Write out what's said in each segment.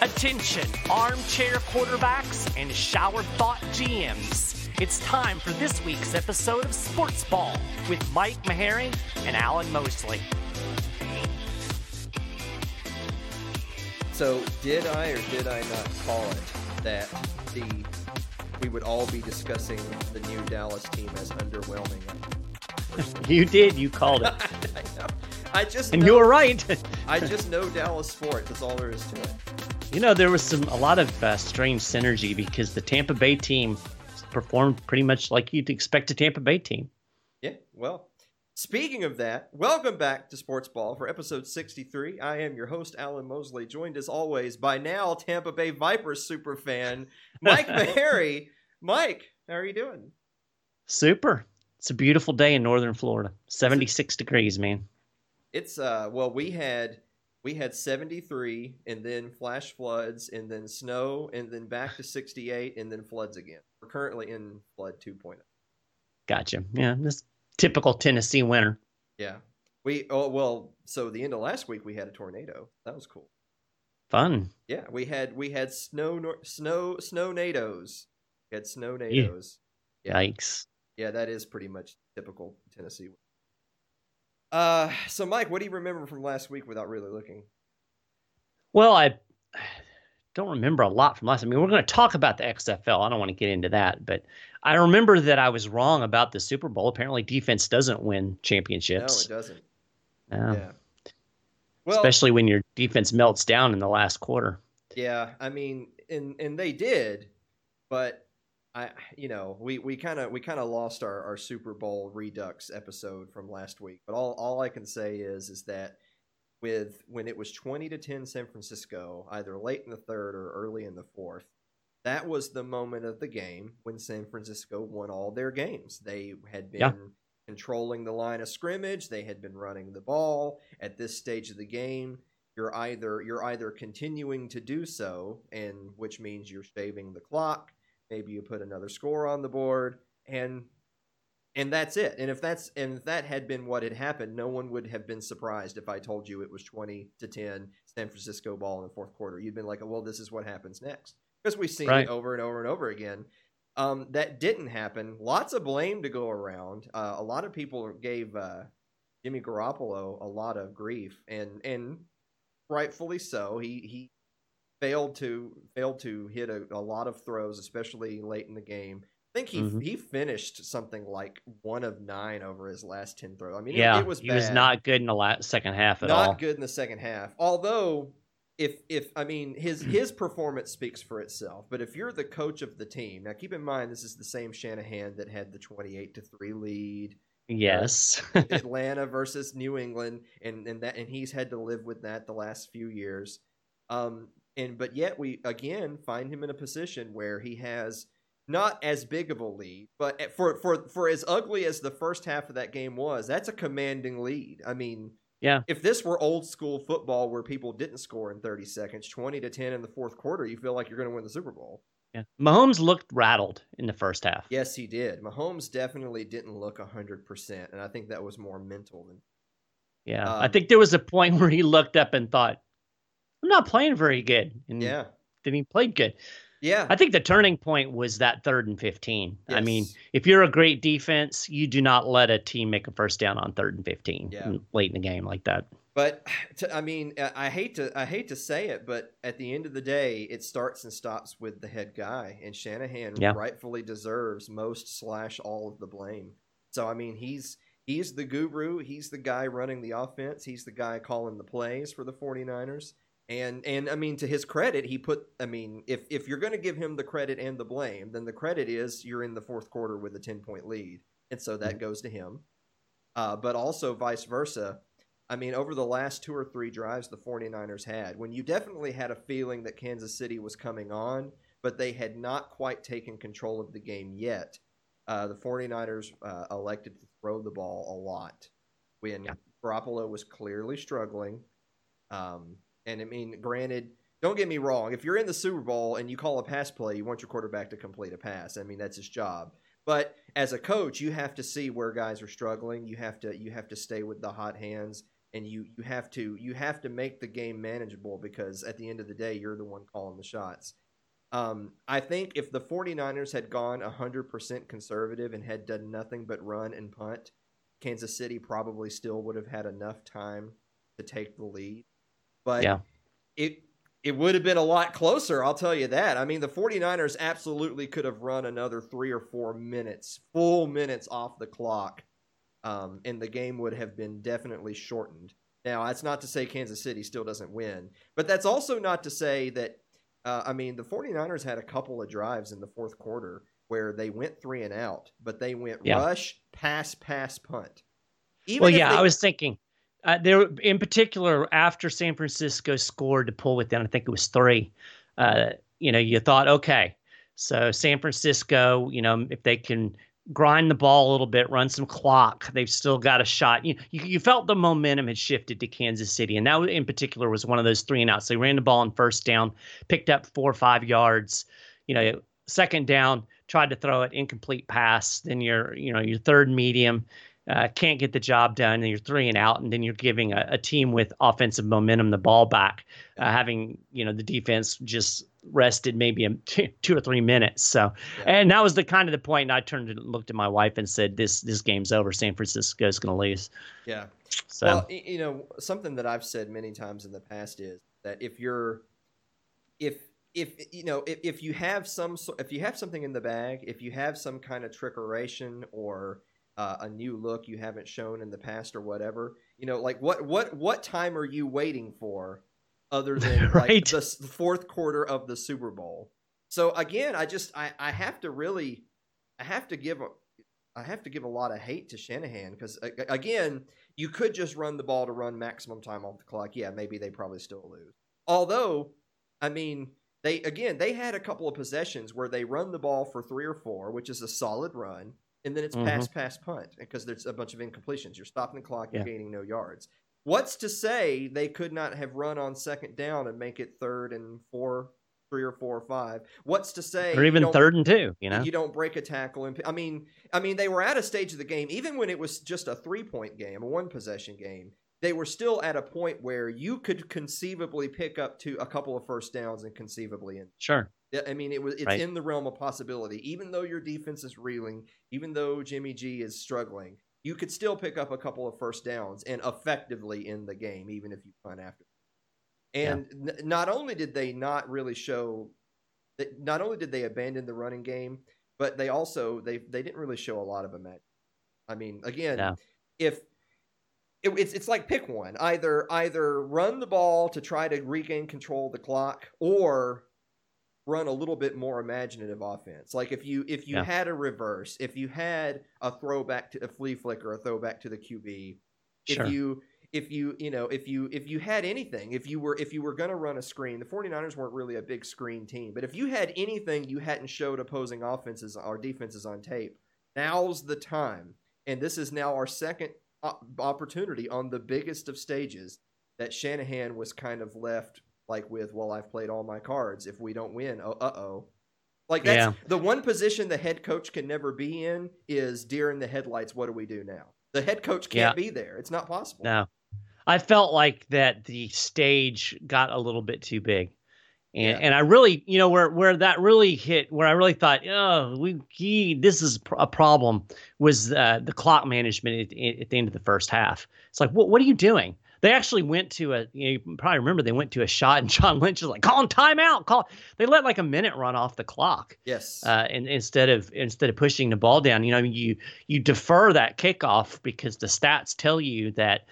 Attention, armchair quarterbacks and shower thought GMs. It's time for this week's episode of Sports Ball with Mike Maharrey and Alan Mosley. So, did I or did I not call it that the we would all be discussing the new Dallas team as underwhelming? You did. You called it. I, know. I just and know, you were right. I just know Dallas for it. That's all there is to it. You know, there was some a lot of uh, strange synergy because the Tampa Bay team performed pretty much like you'd expect a Tampa Bay team. Yeah. Well, speaking of that, welcome back to SportsBall for episode 63. I am your host, Alan Mosley, joined as always by now Tampa Bay Vipers super fan, Mike Maharrey. Mike, how are you doing? Super. It's a beautiful day in northern Florida. 76 degrees, man. It's uh well, we had we had 73 and then flash floods and then snow and then back to 68 and then floods again. We're currently in flood 2.0. Gotcha. Yeah, this typical Tennessee winter. Yeah. We oh well, so the end of last week we had a tornado. That was cool. Fun. Yeah, we had we had snow nor- snow snow nados. We had snow nados. Yeah. Yikes. Yeah, that is pretty much typical Tennessee. Uh, so Mike, what do you remember from last week without really looking? Well, I don't remember a lot from last. I mean, we're going to talk about the XFL. I don't want to get into that, but I remember that I was wrong about the Super Bowl. Apparently, defense doesn't win championships. No, it doesn't. No. Yeah. Well, Especially when your defense melts down in the last quarter. Yeah, I mean, and and they did, but I, you know, we we kind of we kind of lost our our Super Bowl Redux episode from last week. But all all I can say is is that with when it was twenty to ten San Francisco, either late in the third or early in the fourth, that was the moment of the game when San Francisco won all their games. They had been. Yeah. Controlling the line of scrimmage, they had been running the ball. At this stage of the game, you're either you're either continuing to do so and which means you're shaving the clock maybe you put another score on the board and and that's it. And if that's and if that had been what had happened no one would have been surprised if i told you it was 20 to 10 san francisco ball in the fourth quarter. You'd been like well this is what happens next. Because we've seen Right. it over and over and over again. Um, that didn't happen. Lots of blame to go around. Uh, a lot of people gave uh, jimmy garoppolo a lot of grief and and rightfully so. He he failed to failed to hit a, a lot of throws, especially late in the game. I think he Mhm. he finished something like one of nine over his last ten throws. I mean, it- yeah, it, was he was not good in the last, second half at not all. Not good in the second half. Although, if if I mean his his performance speaks for itself. But if you're the coach of the team, now keep in mind this is the same Shanahan that had the twenty eight to three lead. Yes. Atlanta versus New England, and and that and he's had to live with that the last few years. Um, and but yet we again find him in a position where he has not as big of a lead, but for for for as ugly as the first half of that game was, that's a commanding lead. I mean, Yeah. If this were old school football where people didn't score in 30 seconds, 20 to 10 in the fourth quarter, you feel like you're going to win the Super Bowl. yeah. Mahomes looked rattled in the first half. Yes, he did. Mahomes definitely didn't look 100%, and I think that was more mental than Yeah. I Um, think there was a point where he looked up and thought, I'm not playing very good. And Yeah. then he played good. Yeah. I think the turning point was that third and 15. I mean, if you're a great defense, you do not let a team make a first down on third and 15 Yeah. late in the game like that. But to, I mean, I I hate to I hate to say it, but at the end of the day, it starts and stops with the head guy, and Shanahan Yeah. rightfully deserves most slash all of the blame. So I mean, he's he's the guru, he's the guy running the offense, he's the guy calling the plays for the 49ers. And and I mean, to his credit, he put. I mean, if if you're going to give him the credit and the blame, then the credit is you're in the fourth quarter with a 10 point lead, and so that goes to him. Uh, but also vice versa. I mean, over the last two or three drives the 49ers had, when you definitely had a feeling that Kansas City was coming on, but they had not quite taken control of the game yet, uh, the 49ers uh, elected to throw the ball a lot when Yeah. Garoppolo was clearly struggling. Um, and I mean, granted, don't get me wrong. If you're in the Super Bowl and you call a pass play, you want your quarterback to complete a pass. I mean, that's his job. But as a coach, you have to see where guys are struggling. You have to you have to stay with the hot hands and you you have to you have to make the game manageable because at the end of the day you're the one calling the shots. Um, I think if the 49ers had gone 100% conservative and had done nothing but run and punt, Kansas City probably still would have had enough time to take the lead. But yeah. it it would have been a lot closer, I'll tell you that. I mean, the 49ers absolutely could have run another 3 or 4 minutes, full minutes off the clock. Um, and the game would have been definitely shortened. Now, that's not to say Kansas City still doesn't win, but that's also not to say that uh, I mean, the 49ers had a couple of drives in the fourth quarter where they went three and out, but they went yeah. rush, pass, pass, punt. Even well, yeah, they... I was thinking uh, there in particular after San Francisco scored to pull it down. I think it was three. Uh, you know, you thought, okay, so San Francisco, you know, if they can grind the ball a little bit, run some clock. They've still got a shot. You, you, you, felt the momentum had shifted to Kansas City, and that in particular was one of those three and outs. They ran the ball on first down, picked up four or five yards. You know, second down, tried to throw it, incomplete pass. Then your you know your third medium. Uh, can't get the job done, and you're three and out, and then you're giving a, a team with offensive momentum the ball back, uh, having you know the defense just rested maybe a two or three minutes. So, yeah. and that was the kind of the point. And I turned and looked at my wife and said, "This this game's over. San Francisco's going to lose." Yeah. So, well, you know, something that I've said many times in the past is that if you're, if if you know, if, if you have some, if you have something in the bag, if you have some kind of trickeration or uh, a new look you haven't shown in the past or whatever, you know, like what what what time are you waiting for? other than right. like the fourth quarter of the Super Bowl. So again, I just I, I have to really I have to give a I have to give a lot of hate to Shanahan because again, you could just run the ball to run maximum time off the clock. Yeah, maybe they probably still lose. Although, I mean, they again they had a couple of possessions where they run the ball for three or four, which is a solid run, and then it's mm-hmm. pass pass punt because there's a bunch of incompletions. You're stopping the clock, you're yeah. gaining no yards. What's to say they could not have run on second down and make it third and four, three or four or five? What's to say, or even third and two? You know, you don't break a tackle. And I mean, I mean, they were at a stage of the game, even when it was just a three point game, a one possession game. They were still at a point where you could conceivably pick up to a couple of first downs and conceivably in. Sure. I mean, it was it's right. in the realm of possibility. Even though your defense is reeling, even though Jimmy G is struggling, you could still pick up a couple of first downs and effectively in the game, even if you punt after. And yeah. n- not only did they not really show that, not only did they abandon the running game, but they also they they didn't really show a lot of imagination. I mean, again, no. if it, it's it's like pick one, either either run the ball to try to regain control of the clock, or run a little bit more imaginative offense. Like if you if you yeah. had a reverse, if you had a throwback to a flea flicker, a throwback to the QB, sure. if you if you you know if you if you had anything if you were if you were going to run a screen the 49ers weren't really a big screen team but if you had anything you hadn't showed opposing offenses or defenses on tape now's the time and this is now our second opportunity on the biggest of stages that Shanahan was kind of left like with well I've played all my cards. If we don't win, oh uh oh. Like that's yeah. the one position the head coach can never be in is deer in the headlights. What do we do now? The head coach can't yeah. be there. It's not possible. No. I felt like that the stage got a little bit too big. And, yeah. and I really, you know, where where that really hit, where I really thought, oh, we this is a problem, was uh, the clock management at, at, the end of the first half. It's like, what what are you doing? They actually went to a. You, know, you probably remember they went to a shot, and John Lynch was like, "Call him timeout." Call. They let like a minute run off the clock. Yes. Uh, and instead of instead of pushing the ball down, you know, you you defer that kickoff because the stats tell you that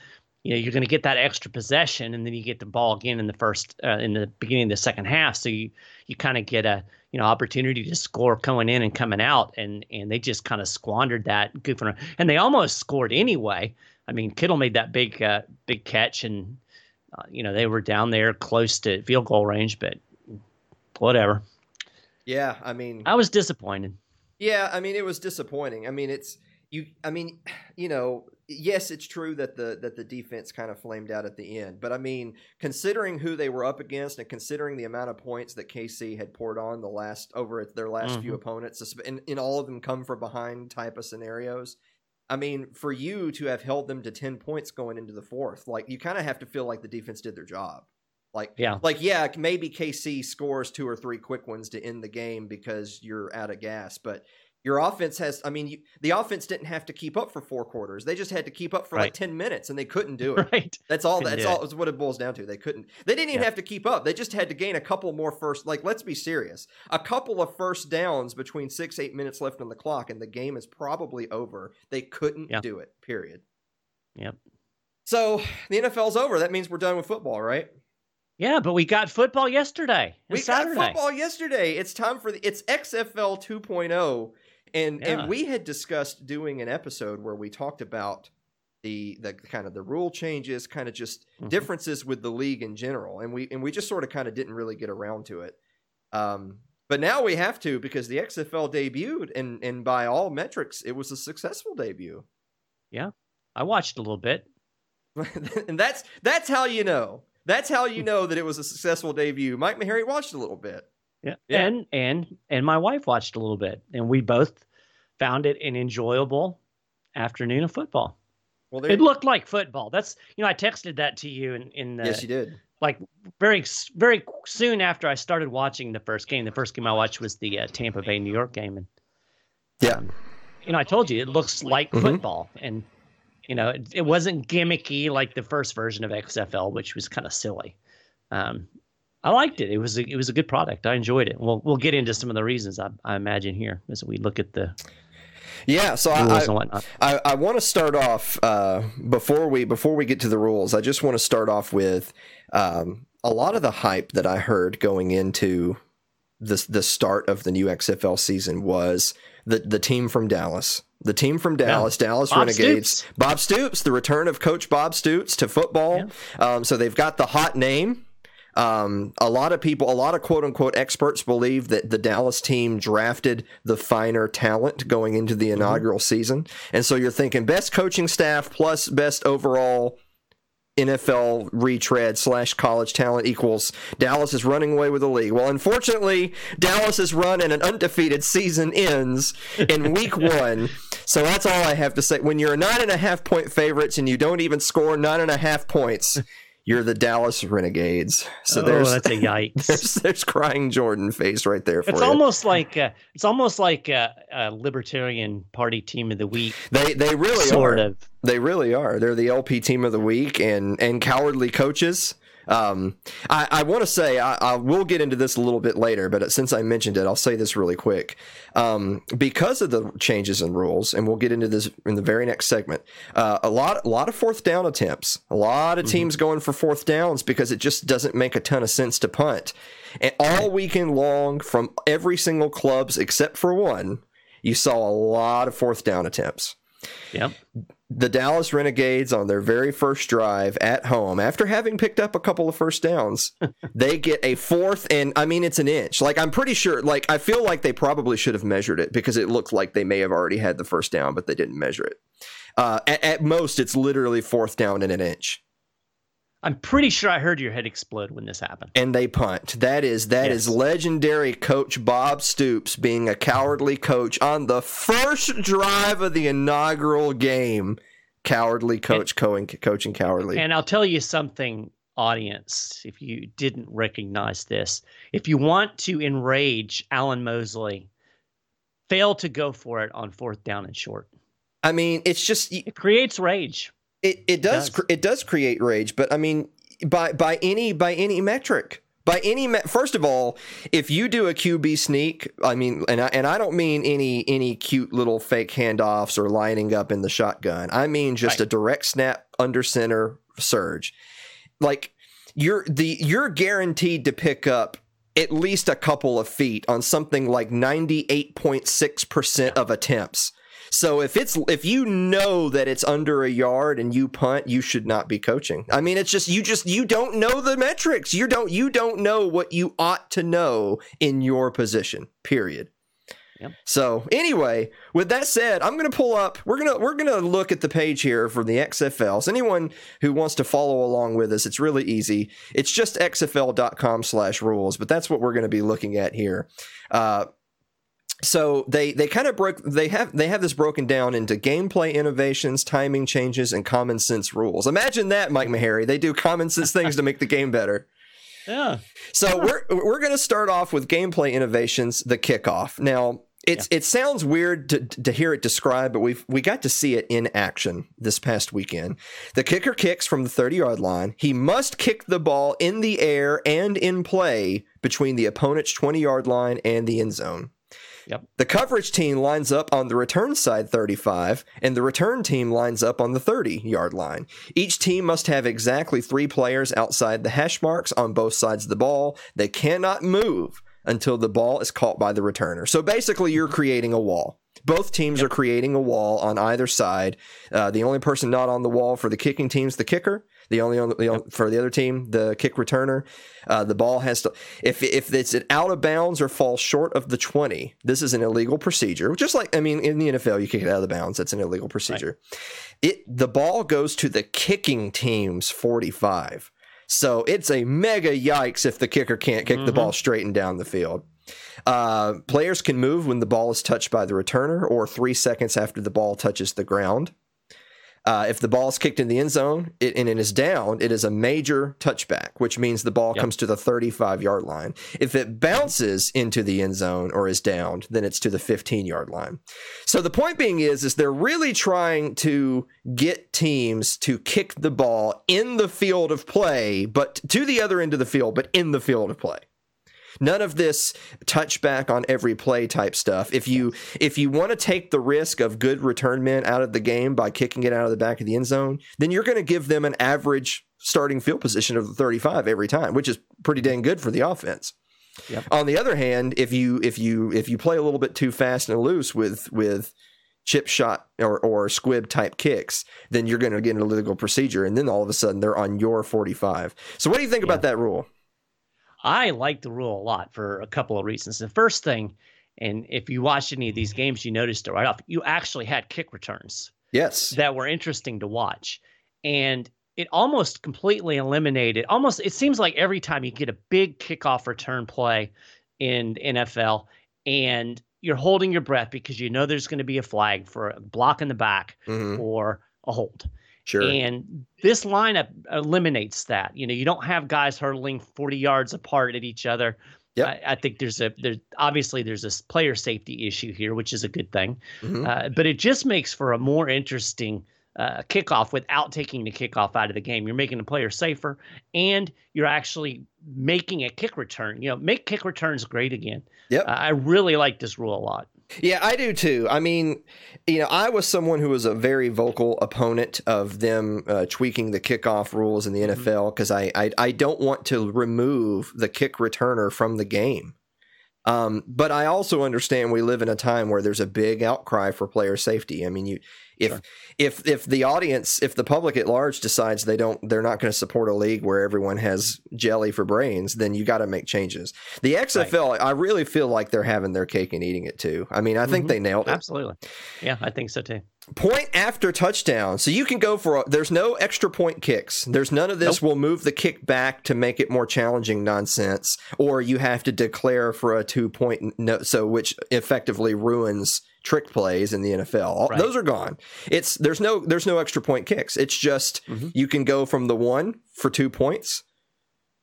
you know you're going to get that extra possession, and then you get the ball again in the first uh, in the beginning of the second half. So you you kind of get a you know opportunity to score coming in and coming out, and and they just kind of squandered that goofing around, and they almost scored anyway. I mean, Kittle made that big uh, big catch, and uh, you know they were down there close to field goal range, but whatever. Yeah, I mean, I was disappointed. Yeah, I mean, it was disappointing. I mean, it's you. I mean, you know, yes, it's true that the that the defense kind of flamed out at the end, but I mean, considering who they were up against and considering the amount of points that KC had poured on the last over their last mm-hmm. few opponents, in, in all of them come from behind type of scenarios I mean, for you to have held them to 10 points going into the fourth, like you kind of have to feel like the defense did their job. Like, yeah, like yeah, maybe KC scores two or three quick ones to end the game because you're out of gas, but your offense has, I mean, you, the offense didn't have to keep up for four quarters. They just had to keep up for Right. like 10 minutes and they couldn't do it. right. That's all. That's do all. Is what it boils down to. They couldn't. They didn't even Yeah. have to keep up. They just had to gain a couple more first. Like, let's be serious. A couple of first downs between six, eight minutes left on the clock, and the game is probably over. They couldn't Yeah. do it. Period. Yep. So the NFL's over. That means we're done with football, right? Yeah, but we got football yesterday we Saturday. got football yesterday. It's time for the. It's XFL 2.0, oh, and Yeah. and we had discussed doing an episode where we talked about the the kind of the rule changes, kind of just Mhm. differences with the league in general, and we and we just sort of kind of didn't really get around to it. Um, but now we have to because the XFL debuted, and and by all metrics, it was a successful debut. Yeah, I watched a little bit. and that's that's how you know. That's how you know that it was a successful debut. Mike Maharrey watched a little bit. Yeah. Yeah. And and and my wife watched a little bit and we both found it an enjoyable afternoon of football. Well, there It looked like football. That's you know I texted that to you in in the, yes, you did. like very very soon after I started watching the first game. The first game I watched was the uh, Tampa Bay New York game and Yeah. um, you know I told you it looks like Mhm. football and you know it, it wasn't gimmicky like the first version of XFL which was kind of silly. Um, I liked it. It was a, it was a good product. I enjoyed it. We'll we'll get into some of the reasons I, I imagine here as we look at the Yeah, so I. I, I want to start off uh, before we before we get to the rules. I just want to start off with um, a lot of the hype that I heard going into the the start of the new XFL season was the the team from Dallas. The team from Dallas, Dallas Bob Renegades, Stoops. Bob Stoops, the return of Coach Bob Stoops to football. Um, so they've got the hot name. Um, a lot of people, a lot of quote unquote experts believe that the Dallas team drafted the finer talent going into the inaugural season. And so you're thinking best coaching staff plus best overall NFL retread slash college talent equals Dallas is running away with the league. Well, unfortunately, Dallas's run and an undefeated season ends in week one. So that's all I have to say. When you're nine and a half point favorites and you don't even score nine and a half points, you're the Dallas Renegades. So oh, there's that's a yikes. there's there's crying Jordan face right there for It's you. almost like uh, it's almost like a, a Libertarian Party Team of the Week, they they really sort are. of. They really are. They're the LP team of the week and and cowardly coaches. Um, I, I want to say I, I will get into this a little bit later, but since I mentioned it, I'll say this really quick. Um, because of the changes in rules, and we'll get into this in the very next segment. Uh, a lot, a lot of fourth down attempts. A lot of teams going for fourth downs because it just doesn't make a ton of sense to punt. And all weekend long, from every single clubs except for one, you saw a lot of fourth down attempts Yep. The Dallas Renegades on their very first drive at home, after having picked up a couple of first downs, they get a fourth and I mean it's an inch. Like I'm pretty sure like I feel like they probably should have measured it because it looked like they may have already had the first down, but they didn't measure it. Uh, at, at most, it's literally fourth down in an inch, I'm pretty sure I heard your head explode when this happened. and they punt. That is that is Yes. legendary Coach Bob Stoops being a cowardly coach on the first drive of the inaugural game. Cowardly coach, co- coaching cowardly. And I'll tell you something, audience, if you didn't recognize this. If you want to enrage Alan Mosley, fail to go for it on fourth down and short. I mean, it's just It creates rage. It, does does. cr- it does create rage, but I mean by by any by any metric. By any me- first of all, if you do a QB sneak, I mean, and I, and I don't mean any any cute little fake handoffs or lining up in the shotgun. I mean just Right. a direct snap under center surge. Like you're the you're guaranteed to pick up at least a couple of feet on something like 98.6% of attempts. So if it's if you know that it's under a yard and you punt, you should not be coaching. I mean, it's just you just you don't know the metrics. You don't you don't know what you ought to know in your position. Period. Yep. So anyway, with that said, I'm gonna pull up. We're gonna we're gonna look at the page here for the XFL. So anyone who wants to follow along with us, it's really easy. It's just xfl.com/rules, but that's what we're gonna be looking at here. Uh, so they they kind of broke they have they have this broken down into gameplay innovations, timing changes, and common sense rules. Imagine that, Mike Maharrey. They do common sense things to make the game better. Yeah. So we're we're going to start off with gameplay innovations, the kickoff. Now, it's yeah. it sounds weird to to hear it described, but we've we got to see it in action this past weekend. The kicker kicks from the 30-yard line. He must kick the ball in the air and in play between the opponent's 20-yard line and the end zone. Yep. The coverage team lines up on the return side 35, and the return team lines up on the 30 yard line. Each team must have exactly three players outside the hash marks on both sides of the ball. They cannot move until the ball is caught by the returner. So basically, you're creating a wall. Both teams yep. are creating a wall on either side. Uh, the only person not on the wall for the kicking team is the kicker. The only, the only yep. for the other team, the kick returner, uh, the ball has to if if it's out of bounds or falls short of the twenty, this is an illegal procedure. Just like I mean, in the NFL, you kick it out of the bounds. That's an illegal procedure. Right. It the ball goes to the kicking team's forty five. So it's a mega yikes if the kicker can't kick mm-hmm. the ball straight and down the field. Uh, players can move when the ball is touched by the returner or three seconds after the ball touches the ground. Uh, if the ball is kicked in the end zone it, and it is down, it is a major touchback, which means the ball yep. comes to the 35 yard line. If it bounces into the end zone or is downed, then it's to the 15 yard line. So the point being is, is they're really trying to get teams to kick the ball in the field of play, but to the other end of the field, but in the field of play. None of this touchback on every play type stuff. If you if you want to take the risk of good return men out of the game by kicking it out of the back of the end zone, then you're going to give them an average starting field position of the 35 every time, which is pretty dang good for the offense. Yep. On the other hand, if you if you if you play a little bit too fast and loose with with chip shot or, or squib type kicks, then you're going to get an illegal procedure, and then all of a sudden they're on your 45. So, what do you think yeah. about that rule? I like the rule a lot for a couple of reasons. The first thing, and if you watched any of these games, you noticed it right off, you actually had kick returns. Yes. That were interesting to watch. And it almost completely eliminated, almost, it seems like every time you get a big kickoff return play in NFL and you're holding your breath because you know there's going to be a flag for a block in the back mm-hmm. or a hold. Sure. And this lineup eliminates that. You know, you don't have guys hurtling 40 yards apart at each other. Yeah, I, I, think there's a there's obviously there's a player safety issue here, which is a good thing. Mm-hmm. Uh, but it just makes for a more interesting uh, kickoff without taking the kickoff out of the game. You're making the player safer, and you're actually making a kick return. You know, make kick returns great again. Yep. Uh, I really like this rule a lot. Yeah, I do too. I mean, you know, I was someone who was a very vocal opponent of them uh, tweaking the kickoff rules in the mm-hmm. NFL because I, I I don't want to remove the kick returner from the game. Um, but I also understand we live in a time where there's a big outcry for player safety. I mean, you if sure. if if the audience, if the public at large decides they don't, they're not going to support a league where everyone has jelly for brains, then you got to make changes. The XFL, right. I really feel like they're having their cake and eating it too. I mean, I think mm-hmm. they nailed it. Absolutely. Yeah, I think so too. Point after touchdown. So you can go for, there's no extra point kicks. There's none of this. Nope. We'll move the kick back to make it more challenging nonsense. Or you have to declare for a two point, no, so which effectively ruins trick plays in the NFL. Right. Those are gone. It's there's no there's no extra point kicks. It's just mm-hmm. you can go from the one for two points,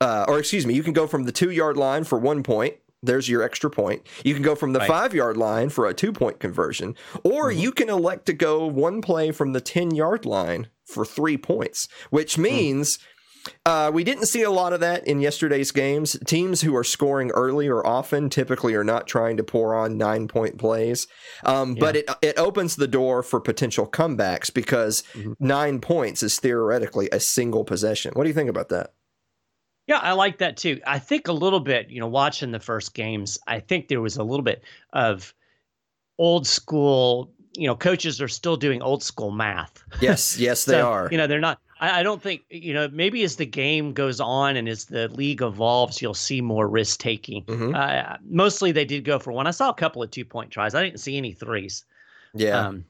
uh, or excuse me, you can go from the two yard line for one point. There's your extra point. You can go from the right. five yard line for a two point conversion, or mm-hmm. you can elect to go one play from the 10 yard line for three points, which hmm. means. Mm uh, we didn't see a lot of that in yesterday's games. Teams who are scoring early or often typically are not trying to pour on nine point plays. Um, yeah. But it it opens the door for potential comebacks because mm-hmm. nine points is theoretically a single possession. What do you think about that? Yeah, I like that too. I think a little bit, you know, watching the first games, I think there was a little bit of old school you know coaches are still doing old school math yes yes they are you know they're not I, I, don't think you know. Maybe as the game goes on and as the league evolves, you'll see more risk taking. Mm-hmm. Uh, mostly, they did go for one. I saw a couple of two point tries. I didn't see any threes. Yeah. Um,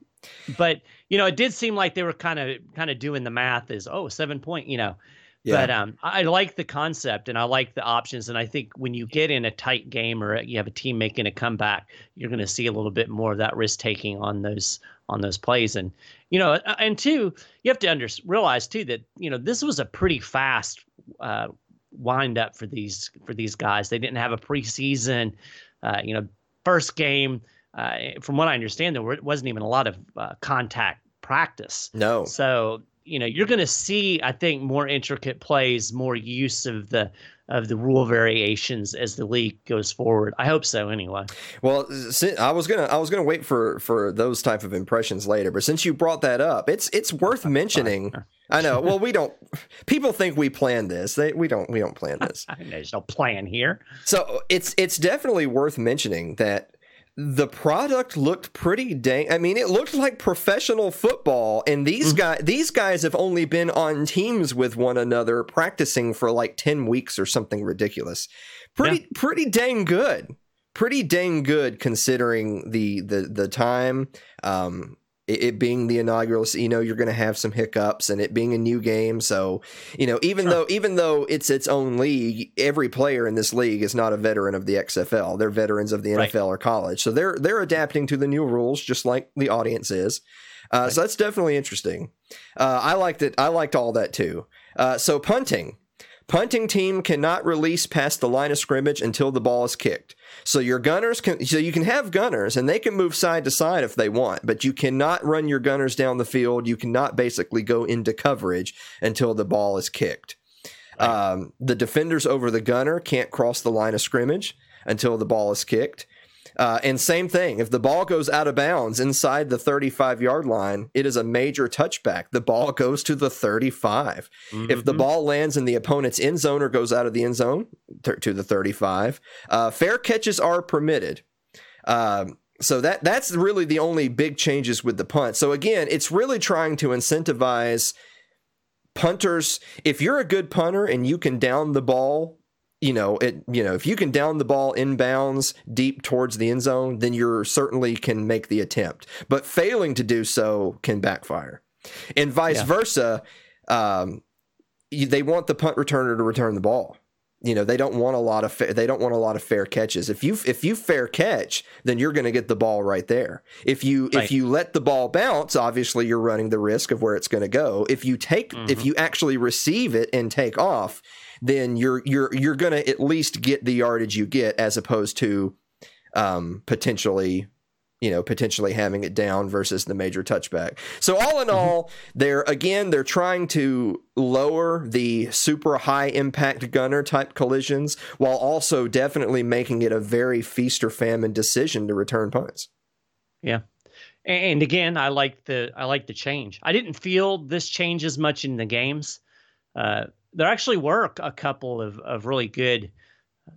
but you know, it did seem like they were kind of kind of doing the math. Is oh seven point. You know, Yeah. But um, I like the concept and I like the options. And I think when you get in a tight game or you have a team making a comeback, you're going to see a little bit more of that risk taking on those on those plays. And you know, and two, you have to under, realize too that you know this was a pretty fast uh, wind up for these for these guys. They didn't have a preseason. Uh, you know, first game. Uh, from what I understand, there wasn't even a lot of uh, contact practice. No. So you know you're going to see i think more intricate plays more use of the of the rule variations as the league goes forward. I hope so anyway. Well i was gonna i was gonna wait for for those type of impressions later but since you brought that up it's it's worth mentioning. I know. Well we don't people think we plan this. They, we don't we don't plan this. There's no plan here. So it's it's definitely worth mentioning that the product looked pretty dang I mean it looked like professional football and these mm-hmm. guys these guys have only been on teams with one another practicing for like 10 weeks or something ridiculous. Pretty yeah. pretty dang good. Pretty dang good considering the the the time um it, being the inaugural, you know, you're going to have some hiccups and it being a new game. So, you know, even sure. though even though it's its own league, every player in this league is not a veteran of the XFL. They're veterans of the NFL right. or college. So they're they're adapting to the new rules just like the audience is. Uh, right. So that's definitely interesting. Uh, I liked it. I liked all that too. Uh, so punting. Punting team cannot release past the line of scrimmage until the ball is kicked. So your gunners can so you can have gunners and they can move side to side if they want, but you cannot run your gunners down the field. You cannot basically go into coverage until the ball is kicked. Right. Um, the defenders over the gunner can't cross the line of scrimmage until the ball is kicked. Uh, and same thing, if the ball goes out of bounds inside the 35 yard line, it is a major touchback. The ball goes to the 35. Mm-hmm. If the mm-hmm. ball lands in the opponent's end zone or goes out of the end zone to the 35, uh, fair catches are permitted. Um, so that that's really the only big changes with the punt. So again, it's really trying to incentivize punters. If you're a good punter and you can down the ball you know, it you know, if you can down the ball inbounds deep towards the end zone, then you certainly can make the attempt. But failing to do so can backfire. And vice yeah. versa, um, they want the punt returner to return the ball. You know, they don't want a lot of fa- they don't want a lot of fair catches. If you if you fair catch, then you're going to get the ball right there. If you right. if you let the ball bounce, obviously you're running the risk of where it's going to go. If you take mm-hmm. if you actually receive it and take off, then you're you're you're going to at least get the yardage you get as opposed to um, potentially you know potentially having it down versus the major touchback. So all in mm-hmm. all, they're again they're trying to lower the super high impact gunner type collisions while also definitely making it a very feast or famine decision to return punts. Yeah. And again, I like the I like the change. I didn't feel this change as much in the games. Uh, there actually were a couple of, of really good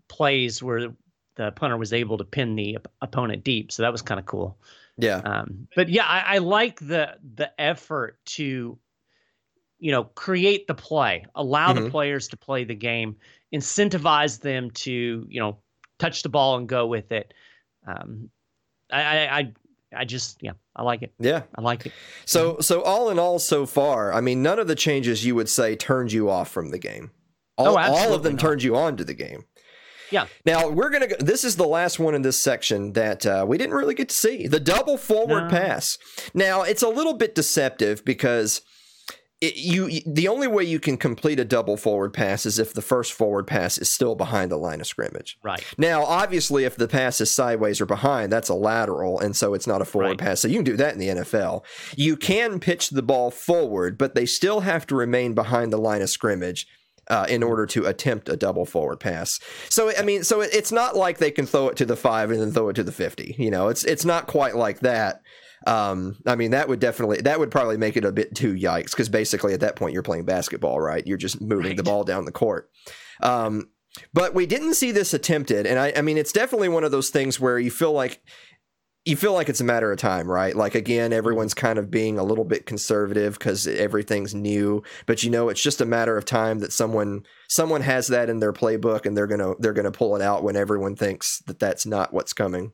plays where the punter was able to pin the opponent deep. So that was kind of cool. Yeah. Um, but yeah, I, I, like the the effort to, you know, create the play, allow mm-hmm. the players to play the game, incentivize them to, you know, touch the ball and go with it. Um, I, I, I just yeah, I like it. Yeah, I like it. So so all in all, so far, I mean, none of the changes you would say turned you off from the game. All, oh, all of them not. turned you on to the game. Yeah. Now we're gonna. Go, this is the last one in this section that uh, we didn't really get to see the double forward no. pass. Now it's a little bit deceptive because it, you the only way you can complete a double forward pass is if the first forward pass is still behind the line of scrimmage. Right. Now, obviously, if the pass is sideways or behind, that's a lateral, and so it's not a forward right. pass. So you can do that in the NFL. You can pitch the ball forward, but they still have to remain behind the line of scrimmage. Uh, in order to attempt a double forward pass, so I mean, so it's not like they can throw it to the five and then throw it to the fifty. You know, it's it's not quite like that. Um, I mean, that would definitely that would probably make it a bit too yikes because basically at that point you're playing basketball, right? You're just moving right. the ball down the court. Um, but we didn't see this attempted, and I, I mean, it's definitely one of those things where you feel like you feel like it's a matter of time, right? Like again, everyone's kind of being a little bit conservative because everything's new, but you know, it's just a matter of time that someone someone has that in their playbook and they're gonna they're gonna pull it out when everyone thinks that that's not what's coming.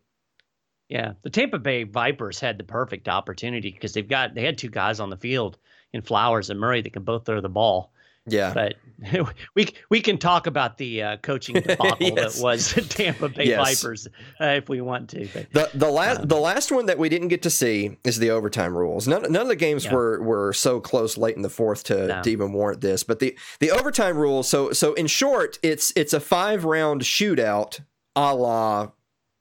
Yeah, the Tampa Bay Vipers had the perfect opportunity because they've got they had two guys on the field in Flowers and Murray that can both throw the ball, Yeah, but we we can talk about the uh, coaching debacle yes. that was the Tampa Bay yes. Vipers uh, if we want to. But, the the last uh, the last one that we didn't get to see is the overtime rules. None, none of the games yeah. were were so close late in the fourth to, no. to even warrant this. But the the overtime rules. So so in short, it's it's a five round shootout a la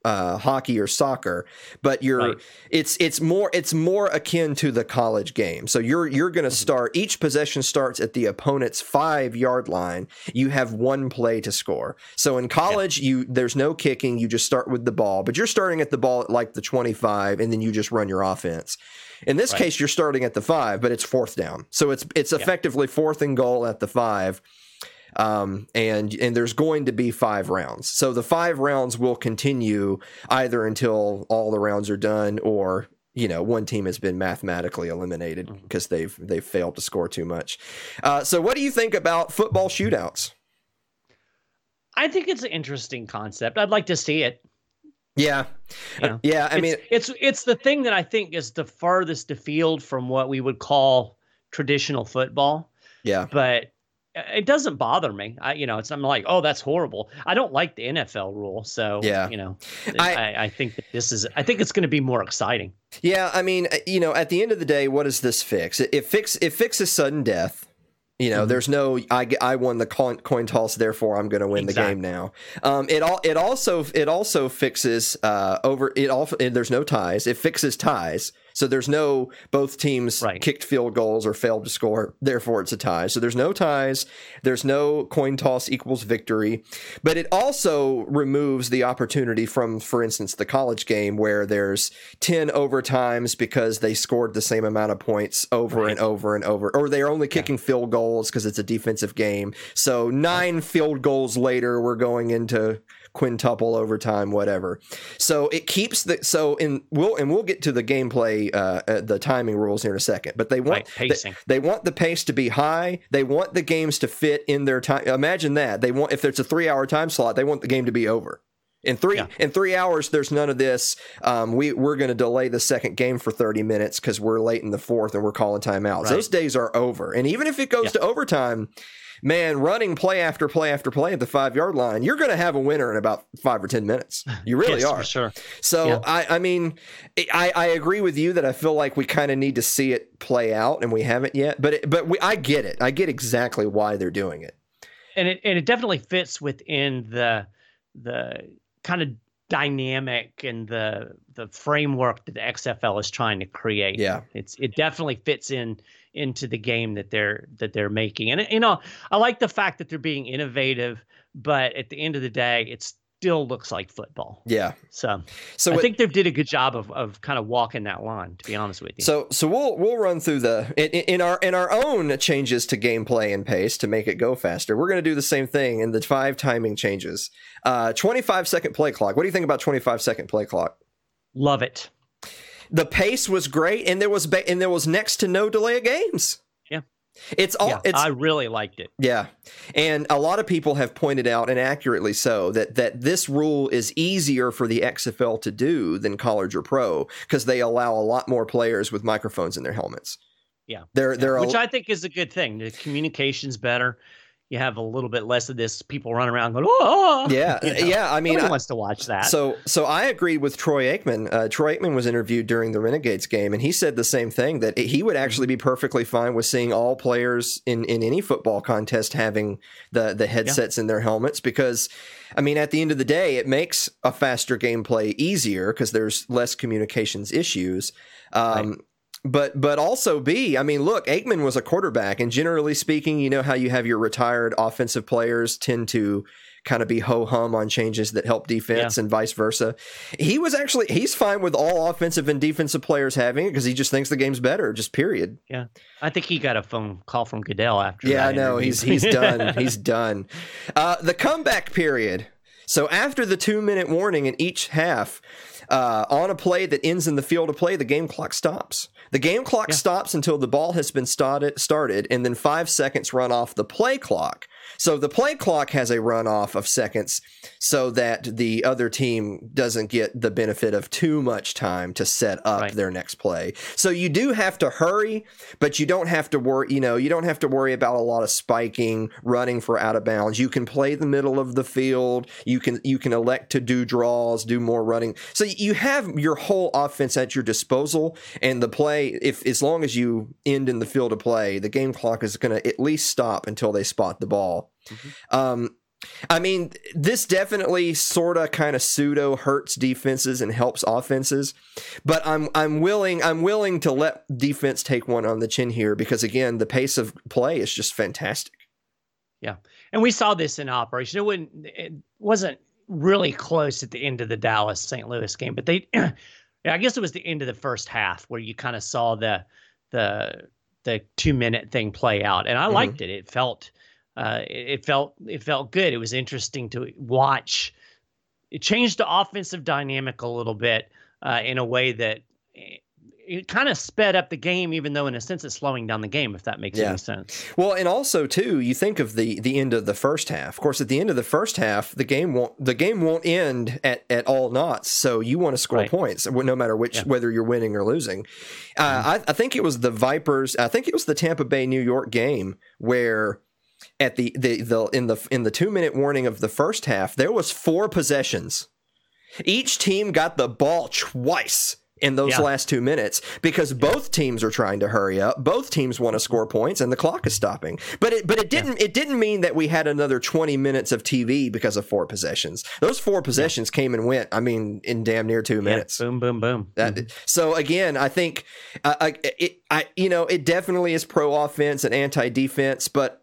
uh, hockey or soccer, but you're right. it's it's more it's more akin to the college game. So you're you're going to mm-hmm. start each possession starts at the opponent's five yard line. You have one play to score. So in college, yeah. you there's no kicking. You just start with the ball, but you're starting at the ball at like the 25, and then you just run your offense. In this right. case, you're starting at the five, but it's fourth down. So it's it's effectively yeah. fourth and goal at the five um, and and there's going to be five rounds. So the five rounds will continue either until all the rounds are done, or you know one team has been mathematically eliminated because mm-hmm. they've they've failed to score too much. Uh, so what do you think about football shootouts? I think it's an interesting concept. I'd like to see it. Yeah, you know, yeah. I it's, mean, it's it's the thing that I think is the farthest afield from what we would call traditional football. Yeah, but it doesn't bother me. I, you know, it's I'm like, oh, that's horrible. I don't like the NFL rule, so yeah, you know, I, I, I think that this is. I think it's going to be more exciting. Yeah, I mean, you know, at the end of the day, what does this fix? It, it fix it fixes sudden death. You know, mm-hmm. there's no I, I won the coin, coin toss, therefore I'm going to win exactly. the game now. Um, it all it also it also fixes uh, over it all. There's no ties. It fixes ties. So there's no both teams right. kicked field goals or failed to score, therefore it's a tie. So there's no ties, there's no coin toss equals victory, but it also removes the opportunity from, for instance, the college game where there's 10 overtimes because they scored the same amount of points over right. and over and over, or they're only kicking yeah. field goals because it's a defensive game. So nine field goals later, we're going into quintuple overtime, whatever. So it keeps the so in we'll and we'll get to the gameplay, uh, uh, the timing rules here in a second. But they want right, pacing. They, they, want the pace to be high. They want the games to fit in their time. Imagine that they want if it's a three hour time slot, they want the game to be over. In three yeah. in three hours, there's none of this. Um, we we're going to delay the second game for 30 minutes because we're late in the fourth and we're calling timeouts. Right. Those days are over. And even if it goes yeah. to overtime, man, running play after play after play at the five yard line, you're going to have a winner in about five or 10 minutes. You really yes, are. sure. So, yeah. I, I mean, I, I agree with you that I feel like we kind of need to see it play out and we haven't yet. But, it, but we, I get it. I get exactly why they're doing it. And it, and it definitely fits within the, the kind of dynamic and the the framework that the XFL is trying to create. Yeah, it's it definitely fits in into the game that they're that they're making. And you know, I like the fact that they're being innovative, but at the end of the day, it still looks like football. Yeah. So, so I it, think they did a good job of, of kind of walking that line. To be honest with you. So so we'll we'll run through the in, in our in our own changes to gameplay and pace to make it go faster. We're going to do the same thing in the five timing changes. Uh, 25 second play clock. What do you think about 25 second play clock? Love it the pace was great, and there was ba- and there was next to no delay of games. It's all. Yeah, it's, I really liked it. Yeah, and a lot of people have pointed out, and accurately so, that that this rule is easier for the XFL to do than college or pro because they allow a lot more players with microphones in their helmets. Yeah, they're they're which a, I think is a good thing. The communication's better you have a little bit less of this people running around going, oh, yeah, you know? yeah. I mean, I, wants to watch that. So, so I agreed with Troy Aikman. Uh, Troy Aikman was interviewed during the Renegades game, and he said the same thing that he would actually be perfectly fine with seeing all players in in any football contest having the the headsets yeah. in their helmets because. I mean, at the end of the day, it makes a faster gameplay easier because there's less communications issues. Um, right but but also B, I mean, look, Aikman was a quarterback, and generally speaking, you know how you have your retired offensive players tend to kind of be ho hum on changes that help defense yeah. and vice versa. He was actually he's fine with all offensive and defensive players having it because he just thinks the game's better, just period. Yeah, I think he got a phone call from Goodell after. Yeah, I know he's he's done. he's done. Uh, the comeback period. So after the two minute warning in each half, uh, on a play that ends in the field of play, the game clock stops. The game clock yeah. stops until the ball has been started, started, and then five seconds run off the play clock. So the play clock has a runoff of seconds so that the other team doesn't get the benefit of too much time to set up right. their next play. So you do have to hurry, but you don't have to worry, you know, you don't have to worry about a lot of spiking, running for out of bounds. You can play the middle of the field. You can you can elect to do draws, do more running. So you have your whole offense at your disposal and the play if as long as you end in the field of play, the game clock is going to at least stop until they spot the ball Mm-hmm. Um, I mean, this definitely sort of kind of pseudo hurts defenses and helps offenses, but I'm I'm willing I'm willing to let defense take one on the chin here because again, the pace of play is just fantastic. Yeah, and we saw this in operation. It wouldn't it wasn't really close at the end of the Dallas St. Louis game, but they, I guess it was the end of the first half where you kind of saw the the the two minute thing play out, and I mm-hmm. liked it. It felt uh, it, it, felt it felt good. It was interesting to watch. It changed the offensive dynamic a little bit uh, in a way that eh, it kind of sped up the game, even though in a sense it's slowing down the game. If that makes yeah. any sense. Well, and also too, you think of the the end of the first half. Of course, at the end of the first half, the game won't the game won't end at, at all knots. So you want to score right. points, no matter which yeah. whether you're winning or losing. Uh, mm-hmm. I, I think it was the Vipers. I think it was the Tampa Bay New York game where at the, the the in the in the 2 minute warning of the first half there was four possessions each team got the ball twice in those yeah. last two minutes because both teams are trying to hurry up. Both teams want to score points, and the clock is stopping. But it but it didn't yeah. it didn't mean that we had another twenty minutes of TV because of four possessions. Those four possessions yeah. came and went. I mean, in damn near two minutes. boom, boom, boom. That, mm-hmm. So again, I think uh, I, it, I you know it definitely is pro offense and anti defense, but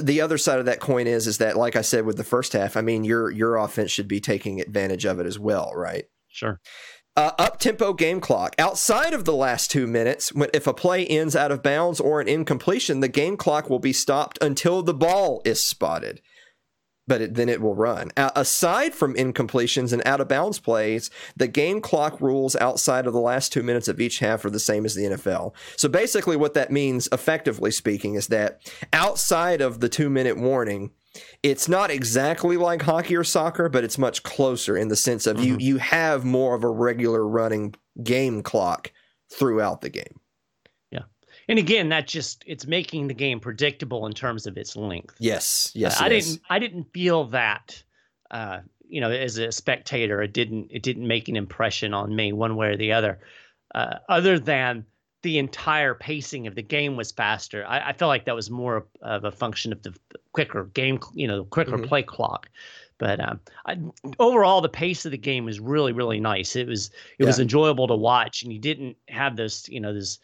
the other side of that coin is is that like I said with the first half, I mean your your offense should be taking advantage of it as well, right? Sure. Uh, up tempo game clock. Outside of the last two minutes, when, if a play ends out of bounds or an incompletion, the game clock will be stopped until the ball is spotted but it, then it will run. Uh, aside from incompletions and out of bounds plays, the game clock rules outside of the last two minutes of each half are the same as the NFL. So basically, what that means, effectively speaking, is that outside of the two minute warning, it's not exactly like hockey or soccer, but it's much closer in the sense of mm-hmm. you you have more of a regular running game clock throughout the game and again that just it's making the game predictable in terms of its length yes yes uh, i didn't i didn't feel that uh, you know as a spectator it didn't it didn't make an impression on me one way or the other uh, other than the entire pacing of the game was faster i, I felt like that was more of a function of the quicker game you know the quicker mm-hmm. play clock but um, I, overall, the pace of the game was really, really nice. It was it yeah. was enjoyable to watch, and you didn't have those, you know, this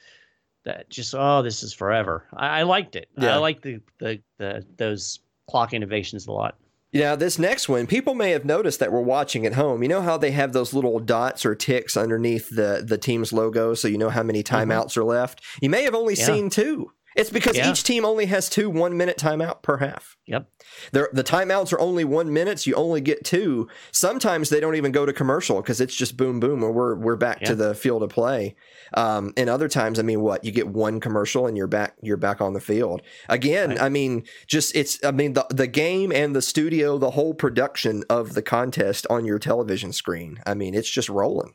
that just oh this is forever. I, I liked it. Yeah. I like the, the the those clock innovations a lot. Now, this next one, people may have noticed that we're watching at home. You know how they have those little dots or ticks underneath the, the team's logo so you know how many mm-hmm. timeouts mm-hmm. are left? You may have only yeah. seen two. It's because yeah. each team only has two one minute timeout per half. Yep. They're, the timeouts are only one minutes. You only get two. Sometimes they don't even go to commercial because it's just boom, boom, or we're we're back yep. to the field of play. Um, and other times, I mean, what you get one commercial and you're back you're back on the field again. Right. I mean, just it's I mean the the game and the studio, the whole production of the contest on your television screen. I mean, it's just rolling.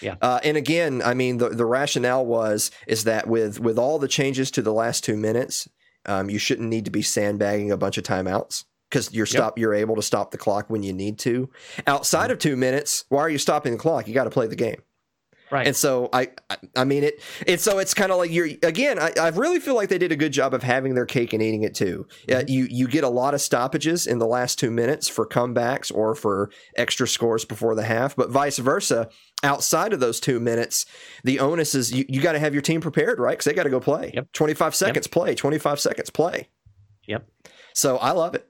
Yeah. Uh, and again, I mean, the, the rationale was is that with with all the changes to the last two minutes, um, you shouldn't need to be sandbagging a bunch of timeouts because you're stop yep. you're able to stop the clock when you need to. Outside mm-hmm. of two minutes, why are you stopping the clock? You got to play the game. Right. And so I, I mean it. And so it's kind of like you're again. I, I really feel like they did a good job of having their cake and eating it too. Mm-hmm. Uh, you you get a lot of stoppages in the last two minutes for comebacks or for extra scores before the half, but vice versa. Outside of those two minutes, the onus is you, you got to have your team prepared, right? Because they got to go play. Yep. Twenty five seconds yep. play. Twenty five seconds play. Yep. So I love it.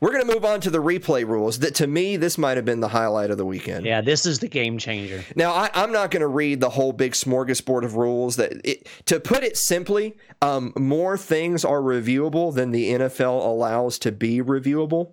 We're going to move on to the replay rules. That to me, this might have been the highlight of the weekend. Yeah, this is the game changer. Now, I, am not going to read the whole big smorgasbord of rules. That it, to put it simply, um, more things are reviewable than the NFL allows to be reviewable.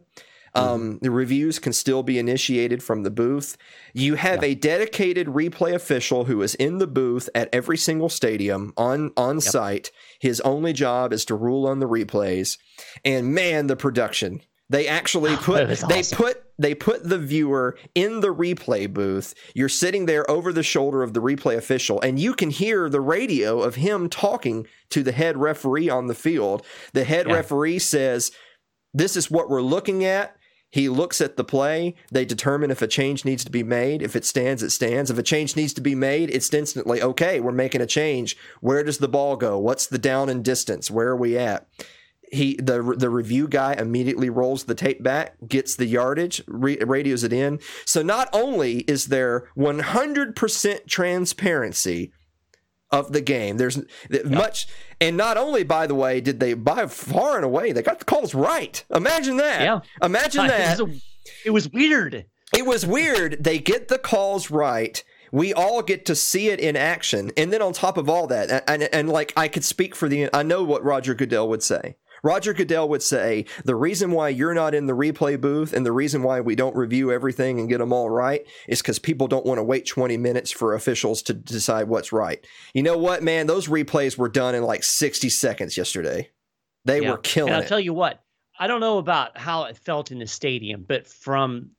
Um, the reviews can still be initiated from the booth. You have Yeah. a dedicated replay official who is in the booth at every single stadium on on site. His only job is to rule on the replays. And man, the production. They actually put was they awesome. put they put the viewer in the replay booth. You're sitting there over the shoulder of the replay official, and you can hear the radio of him talking to the head referee on the field. The head Yeah. referee says, This is what we're looking at. He looks at the play. They determine if a change needs to be made. If it stands, it stands. If a change needs to be made, it's instantly okay. We're making a change. Where does the ball go? What's the down and distance? Where are we at? He the the review guy immediately rolls the tape back, gets the yardage, re- radios it in. So not only is there 100% transparency of the game. There's much, and not only, by the way, did they by far and away they got the calls right. Imagine that. Yeah. Imagine that. It was, a- it was weird. It was weird. They get the calls right. We all get to see it in action, and then on top of all that, and, and, and like I could speak for the, I know what Roger Goodell would say. Roger Goodell would say the reason why you're not in the replay booth and the reason why we don't review everything and get them all right is because people don't want to wait 20 minutes for officials to decide what's right. You know what, man? Those replays were done in like 60 seconds yesterday. They Yeah. were killing And I'll it. tell you what, I don't know about how it felt in the stadium, but from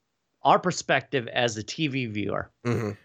our perspective as a TV viewer, Mhm.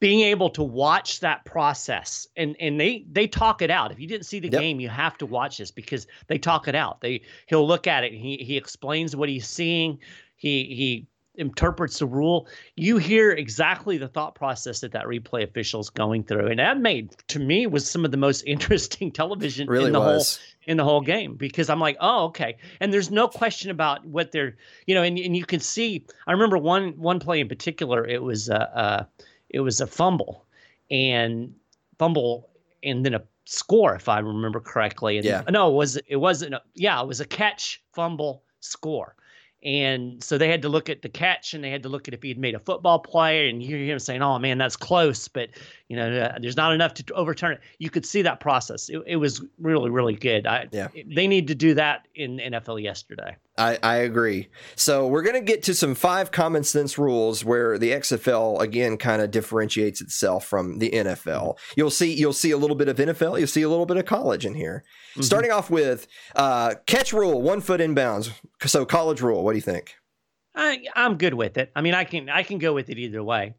Being able to watch that process and and they they talk it out. If you didn't see the Yep. game, you have to watch this because they talk it out. They he'll look at it. He he explains what he's seeing. He he interprets the rule. You hear exactly the thought process that that replay official is going through, and that made to me was some of the most interesting television Really in the whole in the whole game because I'm like, oh, okay. And there's no question about what they're, you know, and, and you can see. I remember one one play in particular. It was a, uh, it was a fumble, and fumble, and then a score, if I remember correctly. And, Yeah. No, it was it wasn't. A, yeah, it was a catch, fumble, score. And so they had to look at the catch, and they had to look at if he had made a football play, and you hear him saying, "Oh man, that's close," but you know, uh, there's not enough to overturn it. You could see that process. It, it was really, really good. I, Yeah. They need to do that in NFL yesterday. I, I agree. So we're going to get to some five common sense rules where the XFL again kind of differentiates itself from the NFL. You'll see you'll see a little bit of NFL, you'll see a little bit of college in here. Mm-hmm. Starting off with uh, catch rule, one foot inbounds. So college rule, what do you think? I, I'm good with it. I mean, I can I can go with it either way.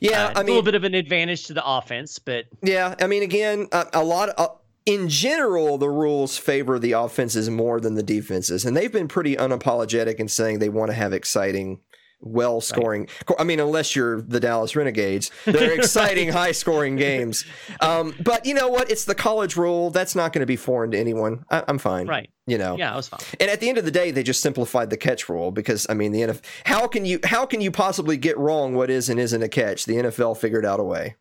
Yeah, Uh, I a little bit of an advantage to the offense, but yeah, I mean, again, a, a lot. Of, in general, the rules favor the offenses more than the defenses, and they've been pretty unapologetic in saying they want to have exciting, well scoring. I mean, unless you're the Dallas Renegades, they're exciting, high scoring games. Um, but you know what? It's the college rule. That's not going to be foreign to anyone. I, I'm fine. right. You know. Yeah, it was fine. And at the end of the day, they just simplified the catch rule because I mean, the NFL. How can you how can you possibly get wrong what is and isn't a catch? The NFL figured out a way.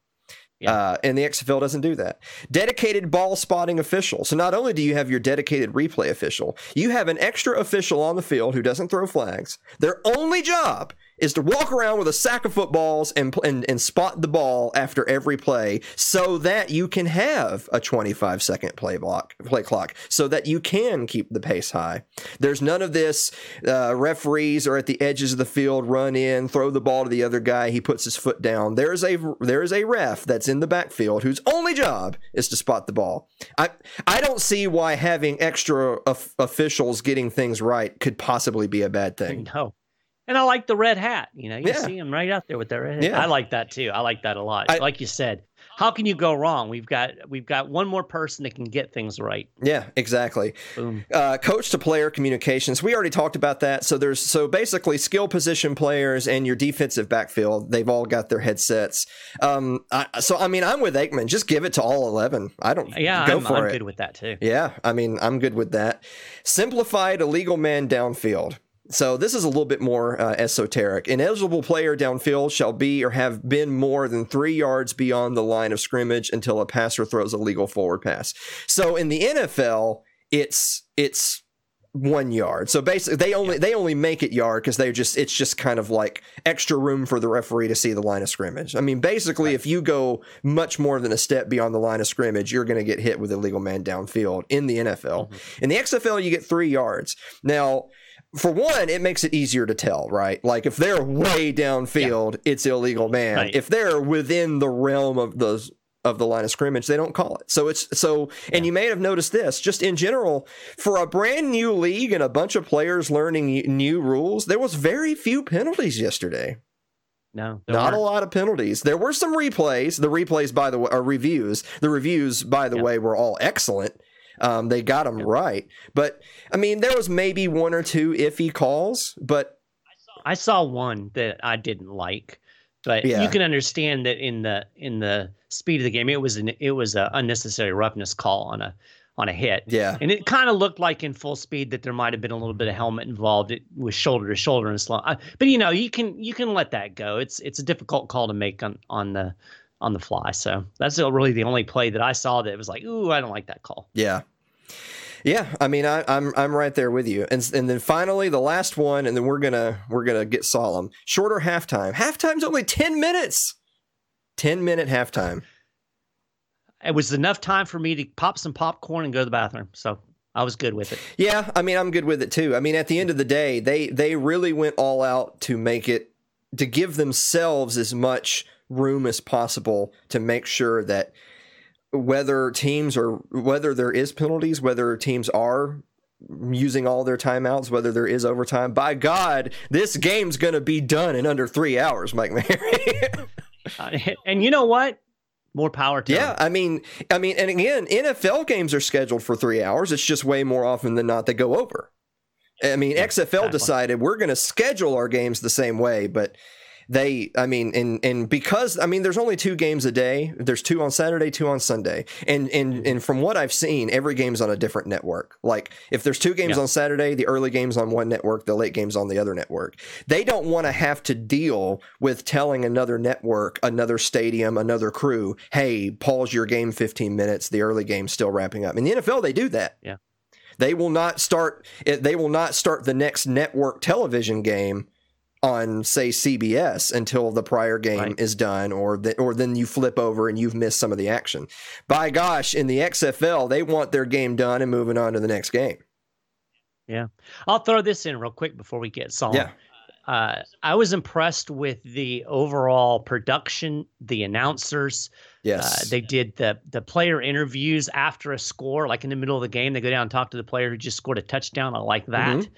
Yeah. Uh, and the XFL doesn't do that. Dedicated ball spotting official. So not only do you have your dedicated replay official, you have an extra official on the field who doesn't throw flags. Their only job is to walk around with a sack of footballs and, and and spot the ball after every play so that you can have a 25 second play block play clock so that you can keep the pace high. There's none of this uh, referees are at the edges of the field run in throw the ball to the other guy he puts his foot down. There's a there is a ref that's in the backfield whose only job is to spot the ball. I i don't see why having extra of- officials getting things right could possibly be a bad thing. No. And I like the red hat. You know, you Yeah. see him right out there with that red hat. Yeah. I like that too. I like that a lot. I- like you said, how can you go wrong? We've got we've got one more person that can get things right. yeah exactly Boom. uh, coach to player communications. We already talked about that. So there's so basically skill position players and your defensive backfield. They've all got their headsets. Um, I, so I mean, I'm with Aikman. Just give it to all eleven. I don't. Yeah, go I'm, for I'm it. good with that too. Yeah, I mean, I'm good with that. Simplified illegal man downfield. So this is a little bit more uh, esoteric. An eligible player downfield shall be or have been more than three yards beyond the line of scrimmage until a passer throws a legal forward pass. So in the NFL, it's it's one yard. So basically, they only they only make it yard because they're just it's just kind of like extra room for the referee to see the line of scrimmage. I mean, basically, if you go much more than a step beyond the line of scrimmage, you're going to get hit with a legal man downfield in the NFL. In the XFL, you get three yards. Now, for one, it makes it easier to tell, right? Like if they're way downfield, yeah. it's illegal man. Right. If they're within the realm of those of the line of scrimmage, they don't call it. So it's so, and you may have noticed this just in general for a brand new league and a bunch of players learning new rules, there was very few penalties yesterday. No, not weren't. a lot of penalties. There were some replays. The replays, by the way, are reviews. The reviews, by the way, were all excellent. Um, they got them right. But I mean, there was maybe one or two iffy calls, but I saw one that I didn't like. But yeah. you can understand that in the in the speed of the game, it was an it was an unnecessary roughness call on a on a hit. Yeah, and it kind of looked like in full speed that there might have been a little bit of helmet involved. It was shoulder to shoulder and slow. But you know, you can you can let that go. It's it's a difficult call to make on on the on the fly. So that's really the only play that I saw that was like, ooh, I don't like that call. Yeah. Yeah, I mean, I, am I'm, I'm right there with you, and and then finally the last one, and then we're gonna we're gonna get solemn. Shorter halftime. Halftime's only ten minutes. Ten minute halftime. It was enough time for me to pop some popcorn and go to the bathroom. So I was good with it. Yeah, I mean, I'm good with it too. I mean, at the end of the day, they they really went all out to make it to give themselves as much room as possible to make sure that whether teams are whether there is penalties, whether teams are using all their timeouts, whether there is overtime. By God, this game's going to be done in under three hours, Mike Maharrey. uh, and you know what? More power to yeah. Them. I mean, I mean, and again, NFL games are scheduled for three hours. It's just way more often than not they go over. I mean, XFL decided we're going to schedule our games the same way, but they i mean and and because i mean there's only two games a day. There's two on saturday two on sunday. And and mm-hmm. and from what i've seen every game's on a different network. Like if there's two games yeah. on saturday the early games on one network the late games on the other network. They don't want to have to deal with telling another network another stadium another crew hey pause your game 15 minutes. The early game's still wrapping up. In the nfl they do that. Yeah. They will not start they will not start the next network television game on say CBS until the prior game right. is done or the, or then you flip over and you've missed some of the action. By gosh, in the XFL, they want their game done and moving on to the next game. Yeah. I'll throw this in real quick before we get solemn. Yeah. Uh, I was impressed with the overall production, the announcers. Yes, uh, they did the the player interviews after a score, like in the middle of the game. They go down and talk to the player who just scored a touchdown. I like that. Mm-hmm.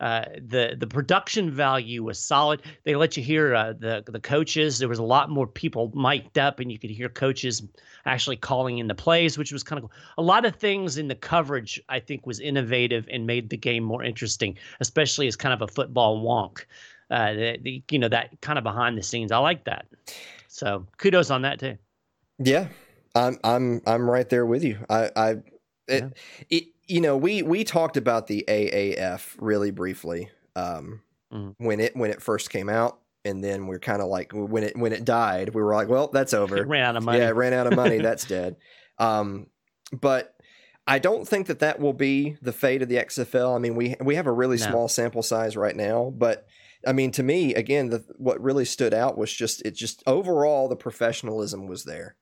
Uh, the the production value was solid. They let you hear uh, the the coaches. There was a lot more people mic'd up, and you could hear coaches actually calling in the plays, which was kind of cool. a lot of things in the coverage. I think was innovative and made the game more interesting, especially as kind of a football wonk. Uh, the, the, you know that kind of behind the scenes. I like that. So kudos on that too. Yeah, I'm I'm I'm right there with you. I I it, yeah. it you know, we we talked about the AAF really briefly um, mm. when it when it first came out, and then we're kind of like when it when it died, we were like, well, that's over. It ran out of money. Yeah, it ran out of money. that's dead. Um, but I don't think that that will be the fate of the XFL. I mean, we we have a really no. small sample size right now, but I mean, to me, again, the, what really stood out was just it just overall the professionalism was there.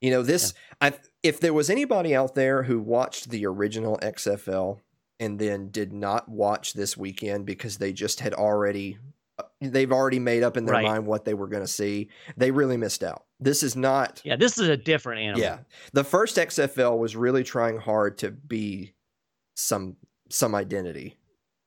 You know, this yeah. I if there was anybody out there who watched the original XFL and then did not watch this weekend because they just had already uh, they've already made up in their right. mind what they were going to see, they really missed out. This is not Yeah, this is a different animal. Yeah. The first XFL was really trying hard to be some some identity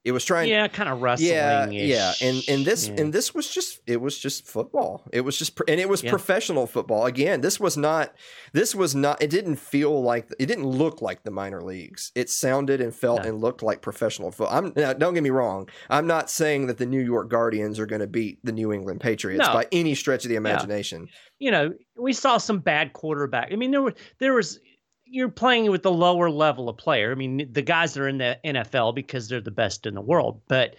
it was trying, yeah, kind of wrestling. Yeah, yeah, and and this yeah. and this was just it was just football. It was just and it was yeah. professional football. Again, this was not this was not. It didn't feel like it didn't look like the minor leagues. It sounded and felt no. and looked like professional football. I'm now, don't get me wrong. I'm not saying that the New York Guardians are going to beat the New England Patriots no. by any stretch of the imagination. You know, we saw some bad quarterback. I mean, there were there was you're playing with the lower level of player. I mean, the guys that are in the NFL because they're the best in the world, but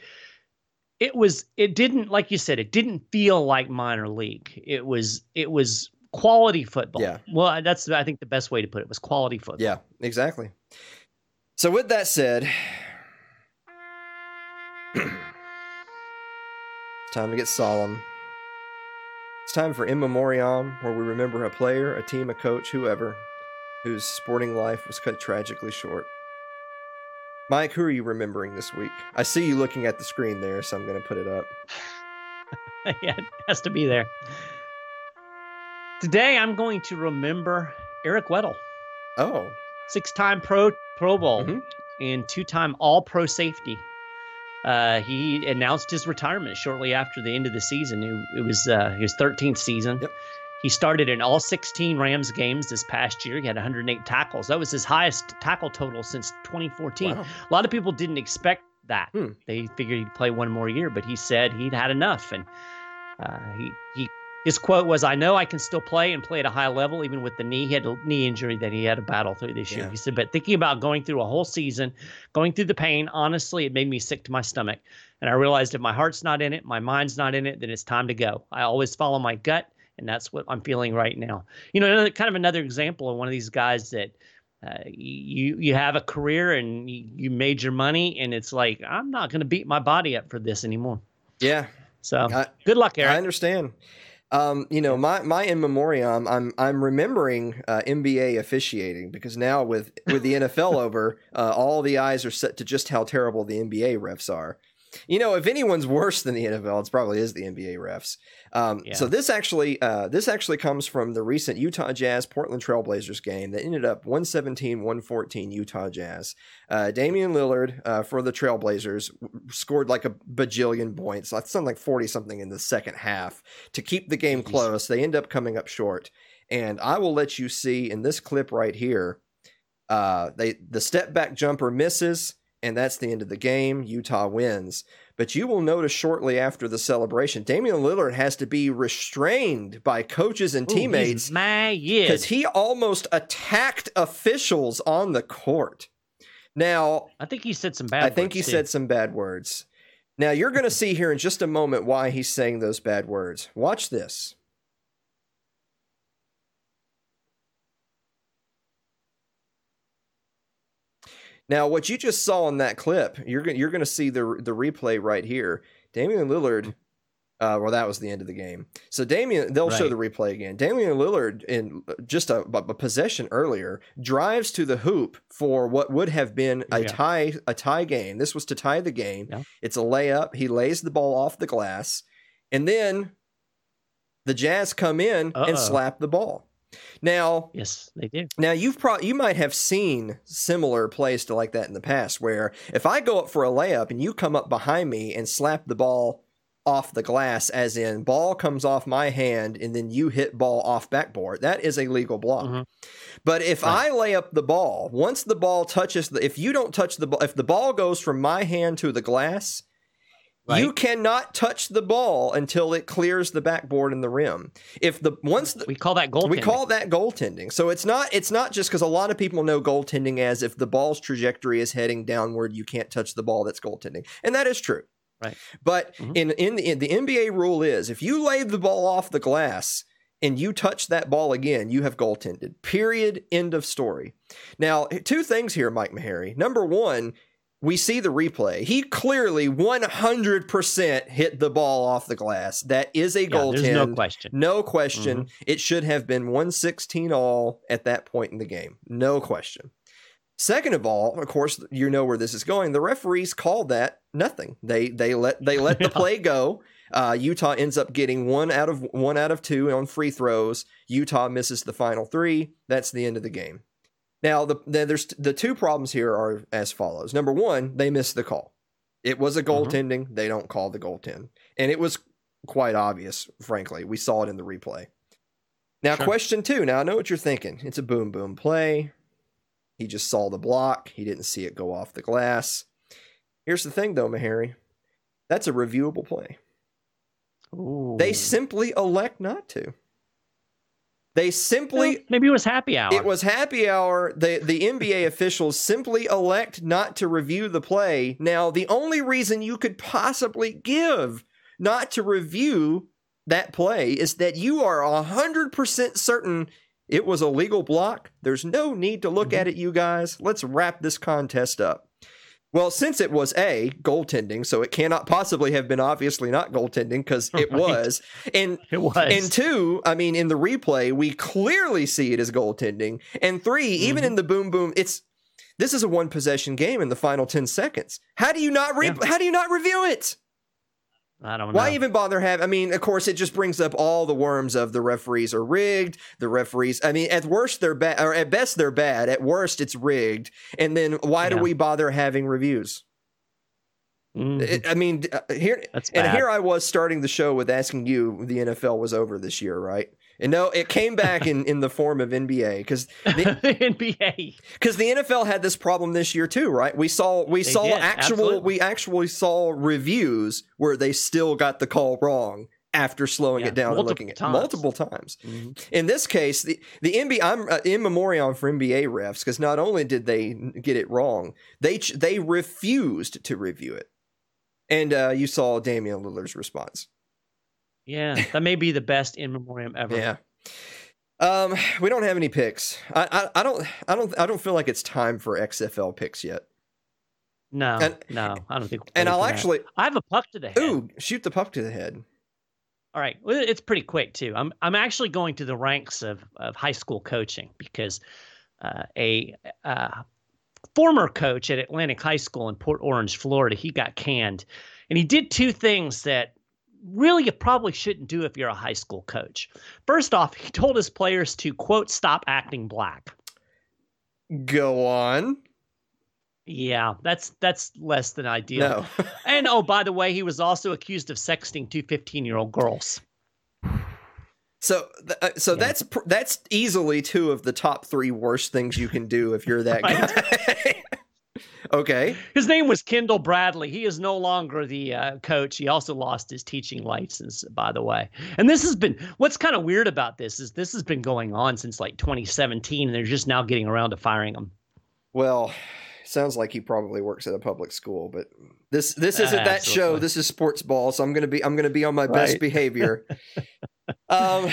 it was it didn't like you said it didn't feel like minor league. It was it was quality football. Yeah. Well, that's I think the best way to put it was quality football. Yeah, exactly. So with that said, time to get solemn. It's time for in memoriam, where we remember a player, a team, a coach, whoever, whose sporting life was cut tragically short. Mike, who are you remembering this week? I see you looking at the screen there, so I'm going to put it up. yeah, it has to be there. Today, I'm going to remember Eric Weddle. Oh, six-time Pro Pro Bowl mm-hmm. and two-time All Pro safety. Uh, he announced his retirement shortly after the end of the season. It, it was uh, his 13th season. Yep. He started in all 16 Rams games this past year. He had 108 tackles. That was his highest tackle total since 2014. Wow. A lot of people didn't expect that. Hmm. They figured he'd play one more year, but he said he'd had enough, and uh, he he his quote was, I know I can still play and play at a high level, even with the knee. He had a knee injury that he had to battle through this year. Yeah. He said, but thinking about going through a whole season, going through the pain, honestly, it made me sick to my stomach. And I realized if my heart's not in it, my mind's not in it, then it's time to go. I always follow my gut, and that's what I'm feeling right now. You know, another, kind of another example of one of these guys that uh, you you have a career and you, you made your money, and it's like I'm not going to beat my body up for this anymore. Yeah. So I, good luck, Eric. I understand. Um, you know, my my in memoriam, I'm I'm remembering uh, NBA officiating because now with with the NFL over, uh, all the eyes are set to just how terrible the NBA refs are. You know, if anyone's worse than the NFL, it probably is the NBA refs. Um, yeah. So this actually, uh, this actually comes from the recent Utah Jazz Portland Trailblazers game that ended up 117-114 Utah Jazz. Uh, Damian Lillard uh, for the Trailblazers scored like a bajillion points. That's something like 40 something in the second half to keep the game close. They end up coming up short. And I will let you see in this clip right here. Uh, they the step back jumper misses and that's the end of the game. Utah wins. But you will notice shortly after the celebration, Damian Lillard has to be restrained by coaches and oh, teammates because he almost attacked officials on the court. Now, I think he said some bad. I think he too. said some bad words. Now you're going to see here in just a moment why he's saying those bad words. Watch this. Now, what you just saw in that clip, you're going you're going to see the the replay right here. Damian Lillard. Uh, well, that was the end of the game. So Damian, they'll right. show the replay again. Damian Lillard, in just a, a, possession earlier, drives to the hoop for what would have been a yeah. tie a tie game. This was to tie the game. Yeah. It's a layup. He lays the ball off the glass, and then the Jazz come in Uh-oh. and slap the ball. Now, yes, they do. Now you've probably you might have seen similar plays to like that in the past, where if I go up for a layup and you come up behind me and slap the ball off the glass, as in ball comes off my hand and then you hit ball off backboard, that is a legal block. Mm-hmm. But if right. I lay up the ball, once the ball touches the, if you don't touch the ball, if the ball goes from my hand to the glass, Right. You cannot touch the ball until it clears the backboard and the rim. If the once the, we call that goaltending. We call that goaltending. So it's not it's not just because a lot of people know goaltending as if the ball's trajectory is heading downward, you can't touch the ball. That's goaltending, and that is true. Right. But mm-hmm. in in the, in the NBA rule is if you lay the ball off the glass and you touch that ball again, you have goaltended. Period. End of story. Now, two things here, Mike Maharrey. Number one we see the replay. He clearly 100% hit the ball off the glass. That is a yeah, goaltend. There's no question. No question. Mm-hmm. It should have been 116 all at that point in the game. No question. Second of all, of course, you know where this is going. The referees called that nothing. They they let they let the play go. Uh, Utah ends up getting one out of one out of two on free throws. Utah misses the final three. That's the end of the game. Now, the, the, there's the two problems here are as follows. Number one, they missed the call. It was a mm-hmm. goaltending. Mm-hmm. They don't call the goaltend, and it was quite obvious. Frankly, we saw it in the replay. Now, sure. question two. Now, I know what you're thinking. It's a boom boom play. He just saw the block. He didn't see it go off the glass. Here's the thing, though, Maharrey. That's a reviewable play. Ooh. They simply elect not to. They simply well, maybe it was happy hour. It was happy hour. The the NBA officials simply elect not to review the play. Now, the only reason you could possibly give not to review that play is that you are 100% certain it was a legal block. There's no need to look mm-hmm. at it, you guys. Let's wrap this contest up. Well, since it was A, goaltending, so it cannot possibly have been obviously not goaltending because it right. was. And it was. And two, I mean, in the replay, we clearly see it as goaltending. And 3 mm-hmm. even in the boom boom, it's this is a one possession game in the final 10 seconds. How do you not re- yeah. how do you not review it? I don't know. Why even bother have I mean, of course it just brings up all the worms of the referees are rigged, the referees I mean, at worst they're bad or at best they're bad, at worst it's rigged. And then why yeah. do we bother having reviews? It, I mean, uh, here and here I was starting the show with asking you the NFL was over this year, right? And no, it came back in, in the form of NBA because the NBA because the NFL had this problem this year too, right? We saw we they saw did, actual absolutely. we actually saw reviews where they still got the call wrong after slowing yeah, it down and looking at times. multiple times. Mm-hmm. In this case, the the NBA I'm uh, in memoriam for NBA refs because not only did they get it wrong, they they refused to review it, and uh, you saw Damian Lillard's response. Yeah, that may be the best in memoriam ever. Yeah. Um, we don't have any picks. I, I, I don't, I don't, I don't feel like it's time for XFL picks yet. No, and, no, I don't think. And I'll actually, that. I have a puck to the head. Ooh, shoot the puck to the head. All right, well, it's pretty quick too. I'm, I'm actually going to the ranks of of high school coaching because uh, a uh, former coach at Atlantic High School in Port Orange, Florida, he got canned, and he did two things that really you probably shouldn't do if you're a high school coach. First off, he told his players to quote stop acting black. Go on. Yeah, that's that's less than ideal. No. and oh, by the way, he was also accused of sexting two 15-year-old girls. So, uh, so yeah. that's that's easily two of the top three worst things you can do if you're that guy. Okay. His name was Kendall Bradley. He is no longer the uh, coach. He also lost his teaching license, by the way. And this has been what's kind of weird about this is this has been going on since like 2017, and they're just now getting around to firing him. Well, sounds like he probably works at a public school, but this this isn't uh, that show. This is SportsBall, so I'm gonna be I'm gonna be on my right. best behavior. um.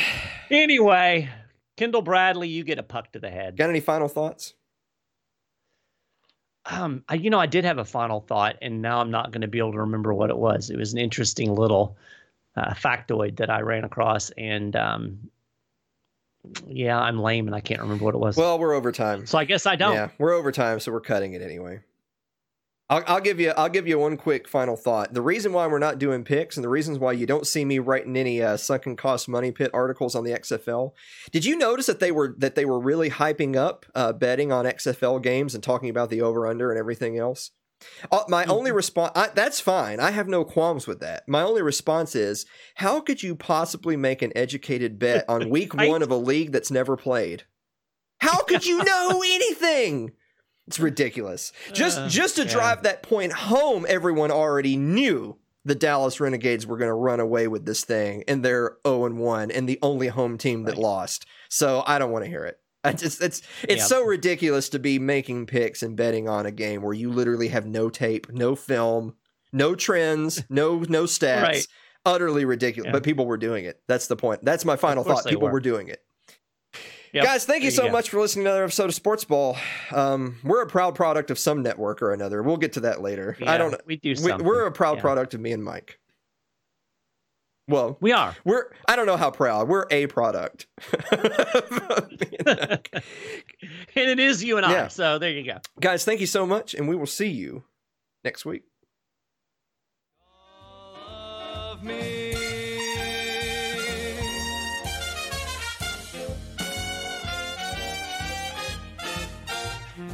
Anyway, Kendall Bradley, you get a puck to the head. Got any final thoughts? Um, I, you know, I did have a final thought, and now I'm not going to be able to remember what it was. It was an interesting little uh, factoid that I ran across, and um, yeah, I'm lame and I can't remember what it was. Well, we're over time, so I guess I don't. Yeah, we're over time, so we're cutting it anyway. I'll, I'll, give you I'll give you one quick final thought. The reason why we're not doing picks and the reasons why you don't see me writing any uh, sunken cost money pit articles on the XFL. Did you notice that they were that they were really hyping up uh, betting on XFL games and talking about the over under and everything else? Uh, my mm-hmm. only response that's fine. I have no qualms with that. My only response is how could you possibly make an educated bet on week I, 1 of a league that's never played? How could you know anything? It's ridiculous. Just uh, just to yeah. drive that point home, everyone already knew the Dallas Renegades were going to run away with this thing, and they're zero oh and one, and the only home team that right. lost. So I don't want to hear it. Just it's it's so ridiculous to be making picks and betting on a game where you literally have no tape, no film, no trends, no no stats. Right. Utterly ridiculous. Yeah. But people were doing it. That's the point. That's my final thought. People were. were doing it. Yep. Guys, thank you, you so go. much for listening to another episode of SportsBall. Um, we're a proud product of some network or another. We'll get to that later. Yeah, I don't. We do. Something. We, are a proud yeah. product of me and Mike. Well, we are. We're. I don't know how proud. We're a product. and it is you and I. So there you go, guys. Thank you so much, and we will see you next week.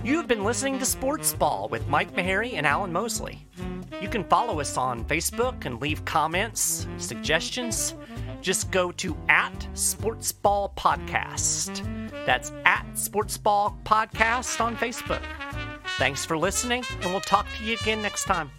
You've been listening to SportsBall with Mike Maharrey and Alan Mosley. You can follow us on Facebook and leave comments, suggestions. Just go to at SportsBall Podcast. That's at SportsBall Podcast on Facebook. Thanks for listening, and we'll talk to you again next time.